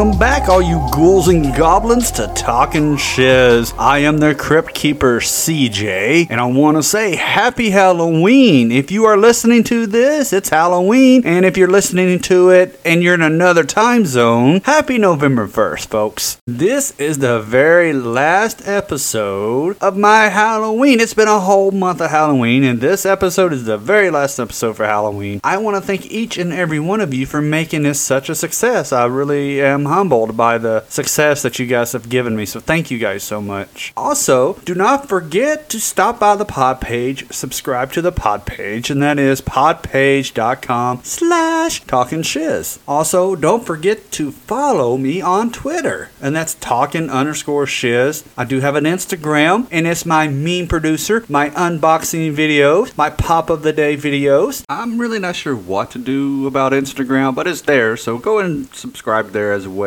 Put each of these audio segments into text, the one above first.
welcome back, all you ghouls and goblins, to Talking Shiz. I am the Crypt Keeper CJ, and I want to say Happy Halloween. If you are listening to this, it's Halloween, and if you're listening to it and you're in another time zone, Happy November 1st, folks. This is the very last episode of my Halloween. It's been a whole month of Halloween, and this episode is the very last episode for Halloween. I want to thank each and every one of you for making this such a success. I really am humbled by the success that you guys have given me. So thank you guys so much. Also, do not forget to stop by the pod page, subscribe to the pod page, and that is podpage.com slash talking shiz. Also, don't forget to follow me on Twitter, and that's talking underscore shiz. I do have an Instagram, and it's my meme producer, my unboxing videos, my pop of the day videos. I'm really not sure what to do about Instagram, but it's there, so go and subscribe there as well.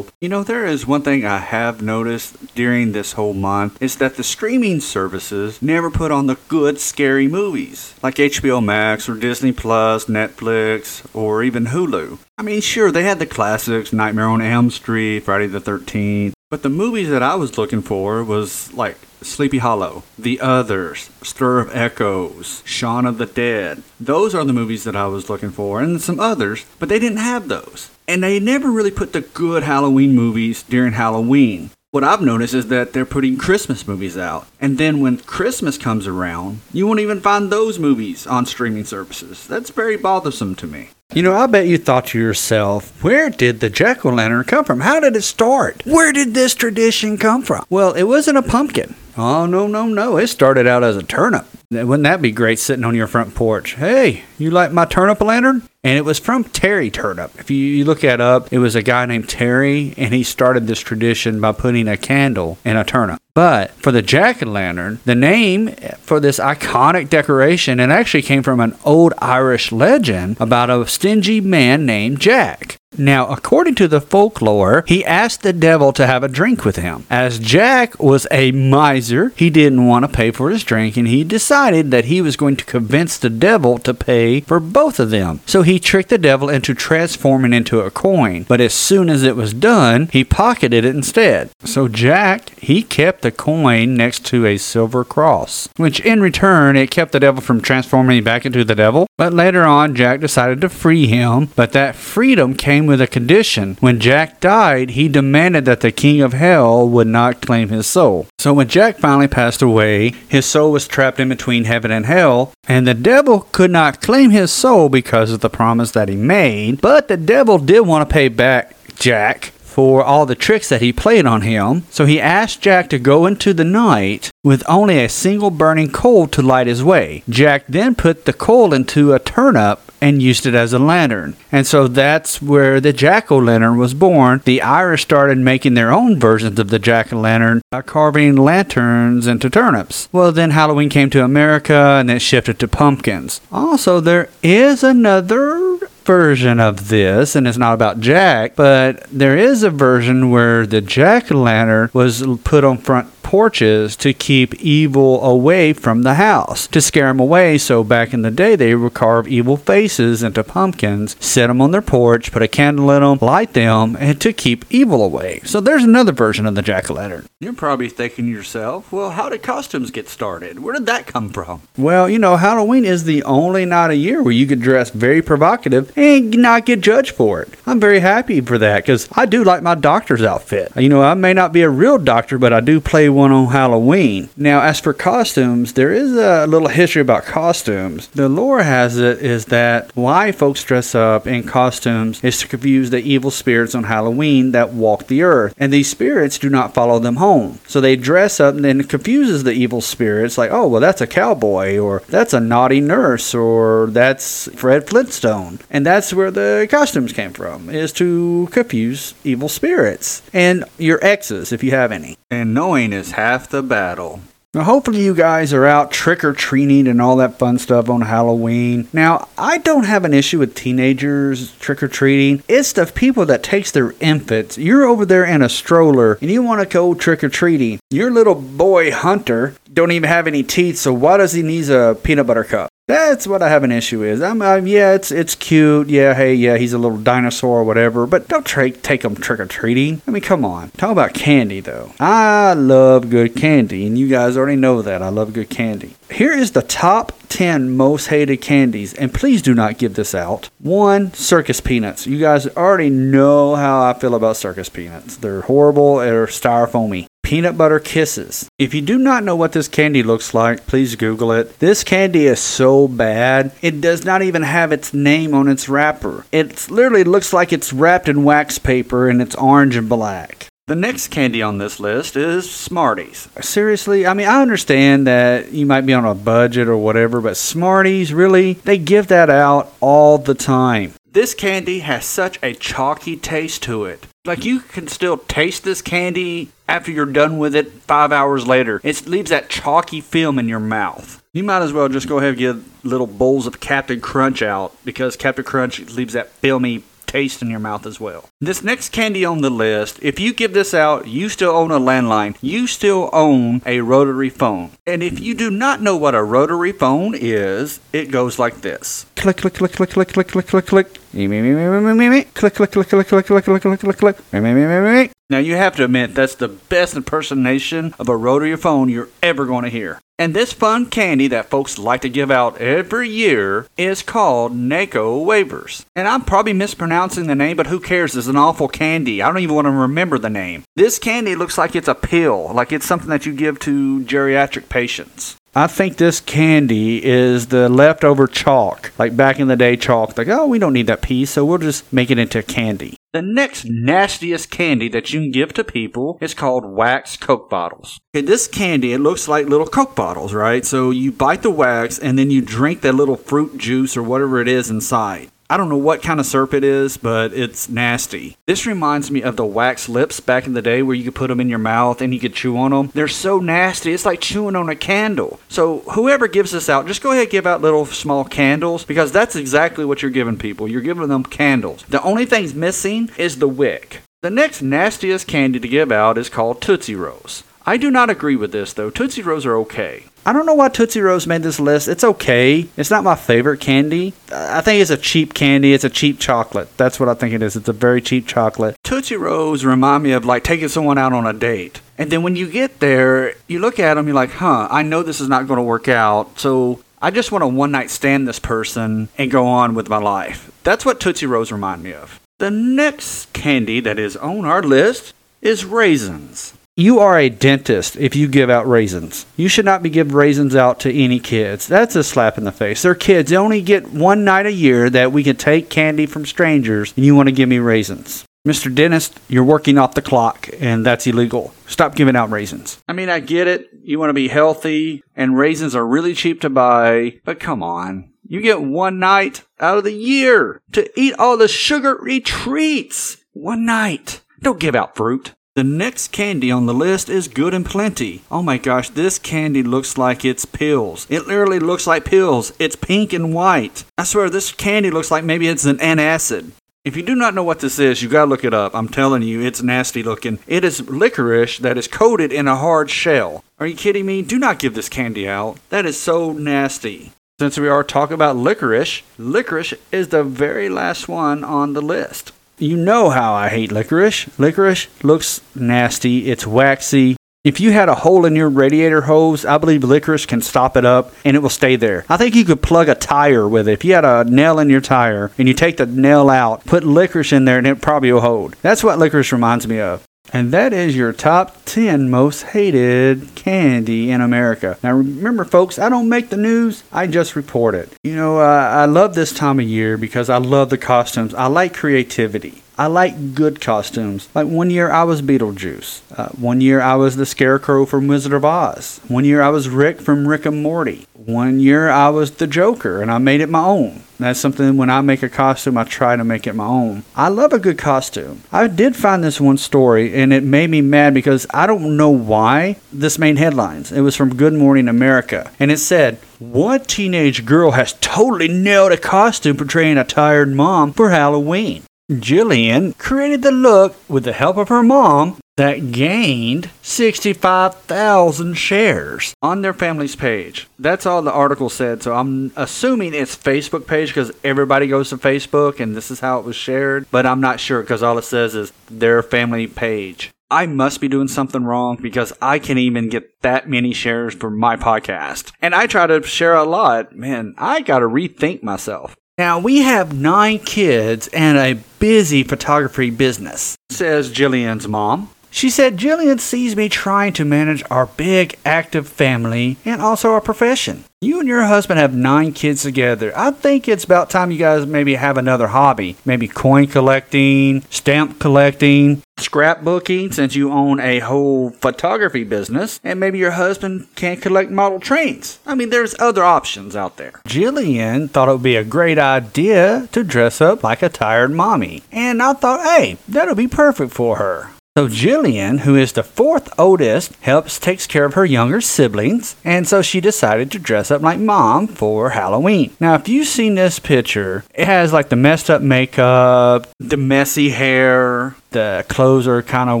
You know, there is one thing I have noticed during this whole month is that the streaming services never put on the good scary movies like HBO Max or Disney Plus, Netflix, or even Hulu. I mean, sure, they had the classics Nightmare on Elm Street, Friday the 13th, but the movies that I was looking for was like Sleepy Hollow, The Others, Stir of Echoes, Shaun of the Dead. Those are the movies that I was looking for, and some others, but they didn't have those. And they never really put the good Halloween movies during Halloween. What I've noticed is that they're putting Christmas movies out. And then when Christmas comes around, you won't even find those movies on streaming services. That's very bothersome to me. You know, I bet you thought to yourself, where did the jack o' lantern come from? How did it start? Where did this tradition come from? Well, it wasn't a pumpkin. Oh, no, no, no. It started out as a turnip. Wouldn't that be great sitting on your front porch? Hey, you like my turnip lantern? And it was from Terry Turnip. If you, you look that up, it was a guy named Terry, and he started this tradition by putting a candle in a turnip. But for the jack o' lantern, the name for this iconic decoration, it actually came from an old Irish legend about a stingy man named Jack. Now, according to the folklore, he asked the devil to have a drink with him. As Jack was a miser, he didn't want to pay for his drink, and he decided that he was going to convince the devil to pay for both of them. So he tricked the devil into transforming into a coin, but as soon as it was done, he pocketed it instead. So Jack, he kept the coin next to a silver cross, which in return, it kept the devil from transforming back into the devil. But later on, Jack decided to free him, but that freedom came with a condition. When Jack died, he demanded that the king of hell would not claim his soul. So when Jack finally passed away, his soul was trapped in between heaven and hell, and the devil could not claim his soul because of the promise that he made. But the devil did want to pay back Jack for all the tricks that he played on him. So he asked Jack to go into the night with only a single burning coal to light his way. Jack then put the coal into a turnip and used it as a lantern. And so that's where the jack o' lantern was born. The Irish started making their own versions of the jack o' lantern by carving lanterns into turnips. Well, then Halloween came to America and it shifted to pumpkins. Also, there is another version of this, and it's not about Jack, but there is a version where the jack lantern was put on front porches to keep evil away from the house, to scare them away. So back in the day, they would carve evil faces into pumpkins, set them on their porch, put a candle in them, light them, and to keep evil away. So there's another version of the jack o' lantern. You're probably thinking to yourself, well, how did costumes get started? Where did that come from? Well, you know, Halloween is the only night a year where you could dress very provocative and not get judged for it. I'm very happy for that because I do like my doctor's outfit. You know, I may not be a real doctor, but I do play one on Halloween. Now, as for costumes, there is a little history about costumes. The lore has it is that why folks dress up in costumes is to confuse the evil spirits on Halloween that walk the earth. And these spirits do not follow them home. So they dress up and then confuses the evil spirits like, oh, well, that's a cowboy, or that's a naughty nurse, or that's Fred Flintstone. And that's where the costumes came from, is to confuse evil spirits. And your exes, if you have any. And knowing is half the battle. Now, hopefully, you guys are out trick or treating and all that fun stuff on Halloween. Now, I don't have an issue with teenagers trick or treating. It's the people that takes their infants. You're over there in a stroller and you want to go trick or treating. Your little boy Hunter don't even have any teeth, so why does he need a peanut butter cup? That's what I have an issue with. I'm, uh, yeah, it's it's cute. Yeah, hey, yeah, he's a little dinosaur or whatever. But don't tra- take him trick or treating. I mean, come on. Talk about candy though. I love good candy, and you guys already know that I love good candy. Here is the top 10 most hated candies, and please do not give this out. One, circus peanuts. You guys already know how I feel about circus peanuts. They're horrible, they're styrofoamy peanut butter kisses. If you do not know what this candy looks like, please Google it. This candy is so bad, it does not even have its name on its wrapper. It literally looks like it's wrapped in wax paper and it's orange and black. The next candy on this list is Smarties. Seriously, I mean, I understand that you might be on a budget or whatever, but Smarties, really, they give that out all the time. This candy has such a chalky taste to it. Like you can still taste this candy after you're done with it five hours later. It leaves that chalky film in your mouth. You might as well just go ahead and get little bowls of Captain Crunch out because Captain Crunch leaves that filmy taste in your mouth as well. This next candy on the list, if you give this out, you still own a landline. You still own a rotary phone. And if you do not know what a rotary phone is, it goes like this. Click, click, click, click, click, click, click, click, click. Click, click, click, click, click, click, click, click, click, click, click. Now you have to admit that's the best impersonation of a rotary phone you're ever going to hear. And this fun candy that folks like to give out every year is called Necco Wafers. And I'm probably mispronouncing the name, but who cares? It's an awful candy. I don't even want to remember the name. This candy looks like it's a pill, like it's something that you give to geriatric patients. I think this candy is the leftover chalk, like back in the day chalk. Like, oh, we don't need that piece, so we'll just make it into candy. The next nastiest candy that you can give to people is called wax Coke bottles. Okay, this candy, it looks like little Coke bottles, right? So you bite the wax and then you drink that little fruit juice or whatever it is inside. I don't know what kind of syrup it is, but it's nasty. This reminds me of the wax lips back in the day where you could put them in your mouth and you could chew on them. They're so nasty. It's like chewing on a candle. So whoever gives this out, just go ahead and give out little small candles because that's exactly what you're giving people. You're giving them candles. The only thing's missing is the wick. The next nastiest candy to give out is called Tootsie Rolls. I do not agree with this though. Tootsie Rolls are okay. I don't know why Tootsie Rolls made this list. It's okay. It's not my favorite candy. I think it's a cheap candy. It's a cheap chocolate. That's what I think it is. It's a very cheap chocolate. Tootsie Rolls remind me of like taking someone out on a date. And then when you get there, you look at them, you're like, huh, I know this is not going to work out. So I just want to one night stand this person and go on with my life. That's what Tootsie Rolls remind me of. The next candy that is on our list is raisins. You are a dentist if you give out raisins. You should not be giving raisins out to any kids. That's a slap in the face. They're kids. They only get one night a year that we can take candy from strangers, and you want to give me raisins. Mr. Dentist, you're working off the clock, and that's illegal. Stop giving out raisins. I mean, I get it. You want to be healthy, and raisins are really cheap to buy, but come on. You get one night out of the year to eat all the sugary treats. One night. Don't give out fruit. The next candy on the list is Good and Plenty. Oh my gosh, this candy looks like it's pills. It literally looks like pills. It's pink and white. I swear, this candy looks like maybe it's an antacid. If you do not know what this is, you gotta look it up. I'm telling you, it's nasty looking. It is licorice that is coated in a hard shell. Are you kidding me? Do not give this candy out. That is so nasty. Since we are talking about licorice, licorice is the very last one on the list. You know how I hate licorice. Licorice looks nasty, it's waxy. If you had a hole in your radiator hose, I believe licorice can stop it up and it will stay there. I think you could plug a tire with it. If you had a nail in your tire and you take the nail out, put licorice in there and it probably will hold. That's what licorice reminds me of. And that is your top 10 most hated candy in America. Now, remember, folks, I don't make the news, I just report it. You know, uh, I love this time of year because I love the costumes. I like creativity. I like good costumes. Like one year I was Beetlejuice. Uh, one year I was the Scarecrow from Wizard of Oz. One year I was Rick from Rick and Morty. One year I was the Joker and I made it my own. That's something when I make a costume, I try to make it my own. I love a good costume. I did find this one story and it made me mad because I don't know why this made headlines. It was from Good Morning America and it said, What teenage girl has totally nailed a costume portraying a tired mom for Halloween? Jillian created the look with the help of her mom that gained 65,000 shares on their family's page. That's all the article said, so I'm assuming it's Facebook page because everybody goes to Facebook and this is how it was shared, but I'm not sure because all it says is their family page. I must be doing something wrong because I can't even get that many shares for my podcast. And I try to share a lot. Man, I got to rethink myself. Now, we have nine kids and a busy photography business, says Jillian's mom. She said Jillian sees me trying to manage our big, active family and also our profession. You and your husband have nine kids together. I think it's about time you guys maybe have another hobby. Maybe coin collecting, stamp collecting, scrapbooking, since you own a whole photography business. And maybe your husband can collect model trains. I mean, there's other options out there. Jillian thought it would be a great idea to dress up like a tired mommy. And I thought, hey, that'll be perfect for her. So Jillian, who is the fourth oldest, helps takes care of her younger siblings, and so she decided to dress up like mom for Halloween. Now, if you've seen this picture, it has like the messed up makeup, the messy hair, the clothes are kind of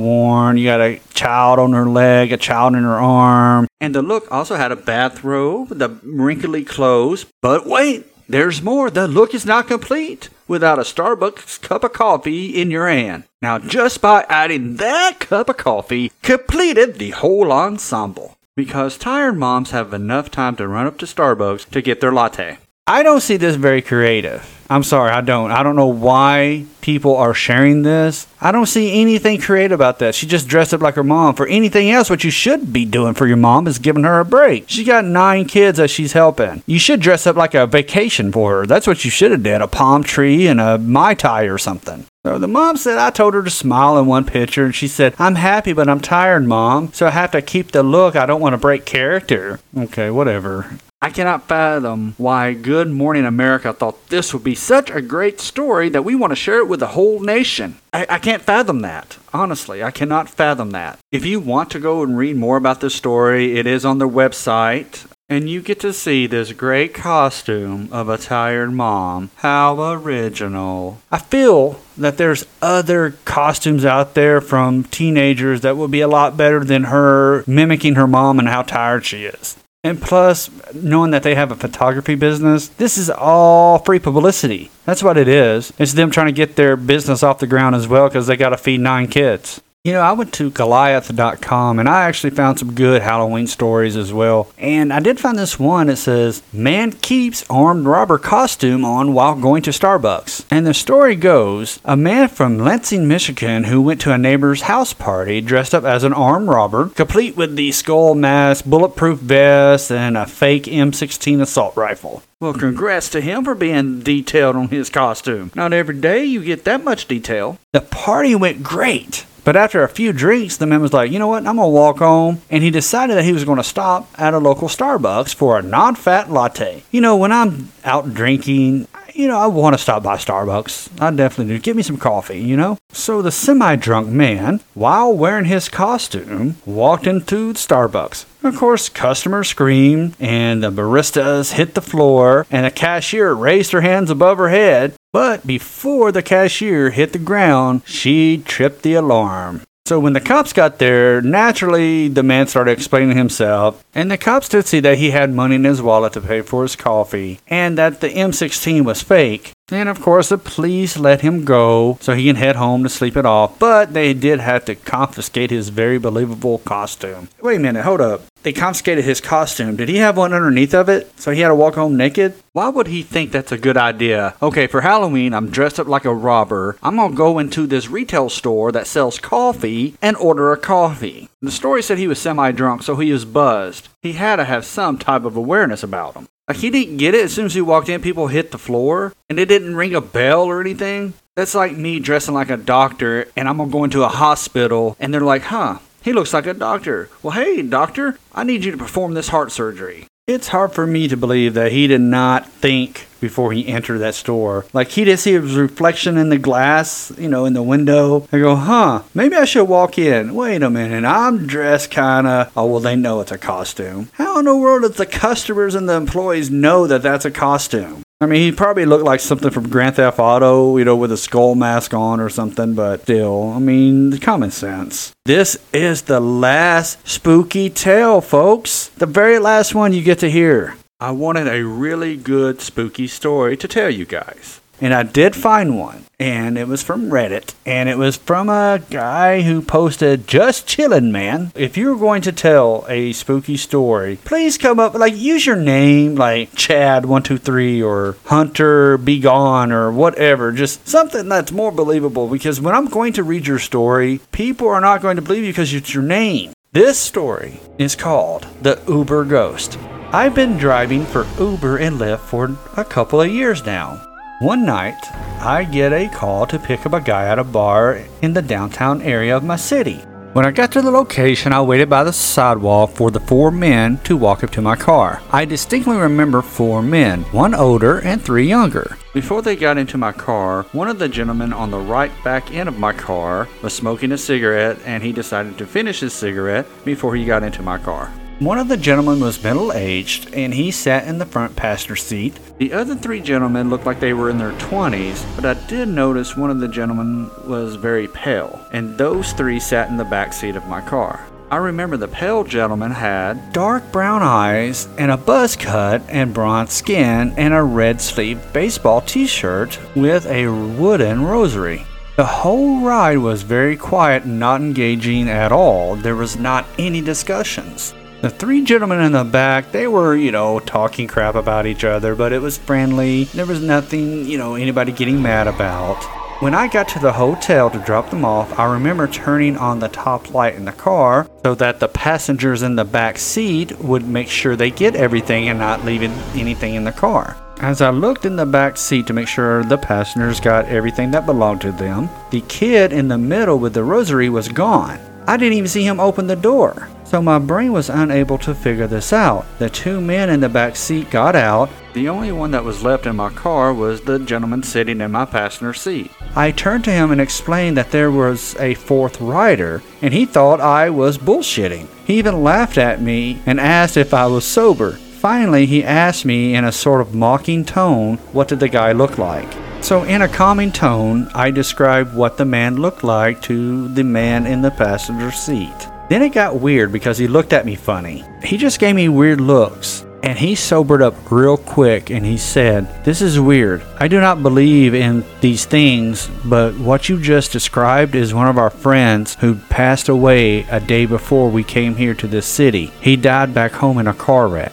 worn. You got a child on her leg, a child in her arm, and the look also had a bathrobe, the wrinkly clothes. But wait, there's more. The look is not complete without a Starbucks cup of coffee in your hand. Now, just by adding that cup of coffee completed the whole ensemble. Because tired moms have enough time to run up to Starbucks to get their latte. I don't see this very creative. I'm sorry, I don't. I don't know why people are sharing this. I don't see anything creative about that. She just dressed up like her mom. For anything else, what you should be doing for your mom is giving her a break. She got nine kids that she's helping. You should dress up like a vacation for her. That's what you should have did. A palm tree and a Mai Tai or something. So the mom said I told her to smile in one picture and she said, I'm happy but I'm tired, mom. So I have to keep the look. I don't want to break character. Okay, whatever. I cannot fathom why Good Morning America thought this would be such a great story that we want to share it with the whole nation. I, I, can't fathom that. Honestly, I cannot fathom that. If you want to go and read more about this story, it is on their website. And you get to see this great costume of a tired mom. How original. I feel that there's other costumes out there from teenagers that would be a lot better than her mimicking her mom and how tired she is. And plus, knowing that they have a photography business, this is all free publicity. That's what it is. It's them trying to get their business off the ground as well because they got to feed nine kids. You know, I went to Goliath.com and I actually found some good Halloween stories as well. And I did find this one that says, Man keeps armed robber costume on while going to Starbucks. And the story goes, a man from Lansing, Michigan who went to a neighbor's house party dressed up as an armed robber, complete with the skull mask, bulletproof vest, and a fake M16 assault rifle. Well, congrats to him for being detailed on his costume. Not every day you get that much detail. The party went great. But after a few drinks, the man was like, you know what, I'm going to walk home. And he decided that he was going to stop at a local Starbucks for a non fat latte. You know, when I'm out drinking, you know, I want to stop by Starbucks. I definitely do. Give me some coffee, you know? So the semi drunk man, while wearing his costume, walked into Starbucks. Of course, customers screamed, and the baristas hit the floor, and the cashier raised her hands above her head. But before the cashier hit the ground, she tripped the alarm. So when the cops got there, naturally the man started explaining himself, and the cops did see that he had money in his wallet to pay for his coffee, and that the M16 was fake. And of course, the police let him go so he can head home to sleep it off, but they did have to confiscate his very believable costume. Wait a minute, hold up. They confiscated his costume. Did he have one underneath of it? So he had to walk home naked? Why would he think that's a good idea? Okay, for Halloween, I'm dressed up like a robber. I'm gonna go into this retail store that sells coffee and order a coffee. The story said he was semi drunk, so he was buzzed. He had to have some type of awareness about him. Like he didn't get it as soon as he walked in, people hit the floor and it didn't ring a bell or anything. That's like me dressing like a doctor and I'm gonna go into a hospital and they're like, huh, he looks like a doctor. Well, hey, doctor, I need you to perform this heart surgery. It's hard for me to believe that he did not think before he entered that store. Like he did see his reflection in the glass, you know, in the window. I go, huh, maybe I should walk in. Wait a minute, I'm dressed kinda. Oh, well, they know it's a costume. How in the world does the customers and the employees know that that's a costume? I mean, he probably looked like something from Grand Theft Auto, you know, with a skull mask on or something, but still, I mean, common sense. This is the last spooky tale, folks. The very last one you get to hear. I wanted a really good spooky story to tell you guys. And I did find one, and it was from Reddit, and it was from a guy who posted, Just chillin', man. If you're going to tell a spooky story, please come up, like, use your name, like Chad123 or Hunter Be Gone or whatever. Just something that's more believable, because when I'm going to read your story, people are not going to believe you because it's your name. This story is called The Uber Ghost. I've been driving for Uber and Lyft for a couple of years now. One night, I get a call to pick up a guy at a bar in the downtown area of my city. When I got to the location, I waited by the sidewalk for the four men to walk up to my car. I distinctly remember four men, one older and three younger. Before they got into my car, one of the gentlemen on the right back end of my car was smoking a cigarette and he decided to finish his cigarette before he got into my car. One of the gentlemen was middle aged and he sat in the front passenger seat. The other three gentlemen looked like they were in their 20s, but I did notice one of the gentlemen was very pale, and those three sat in the back seat of my car. I remember the pale gentleman had dark brown eyes and a buzz cut and bronze skin and a red sleeved baseball t shirt with a wooden rosary. The whole ride was very quiet and not engaging at all. There was not any discussions. The three gentlemen in the back, they were, you know, talking crap about each other, but it was friendly. There was nothing, you know, anybody getting mad about. When I got to the hotel to drop them off, I remember turning on the top light in the car so that the passengers in the back seat would make sure they get everything and not leaving anything in the car. As I looked in the back seat to make sure the passengers got everything that belonged to them, the kid in the middle with the rosary was gone. I didn't even see him open the door. So my brain was unable to figure this out. The two men in the back seat got out. The only one that was left in my car was the gentleman sitting in my passenger seat. I turned to him and explained that there was a fourth rider, and he thought I was bullshitting. He even laughed at me and asked if I was sober. Finally, he asked me in a sort of mocking tone, what did the guy look like? So, in a calming tone, I described what the man looked like to the man in the passenger seat. Then it got weird because he looked at me funny. He just gave me weird looks. And he sobered up real quick and he said, This is weird. I do not believe in these things, but what you just described is one of our friends who passed away a day before we came here to this city. He died back home in a car wreck.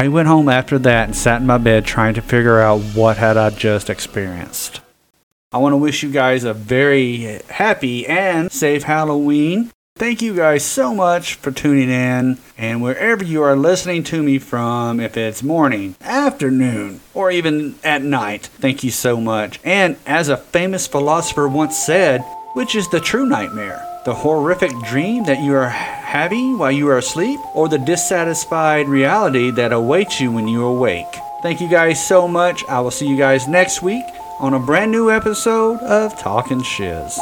I went home after that and sat in my bed trying to figure out what had I just experienced. I want to wish you guys a very happy and safe Halloween. Thank you guys so much for tuning in, and wherever you are listening to me from, if it's morning, afternoon, or even at night, thank you so much. And as a famous philosopher once said, which is the true nightmare? The horrific dream that you are having while you are asleep, or the dissatisfied reality that awaits you when you awake? Thank you guys so much. I will see you guys next week on a brand new episode of Talking Shiz.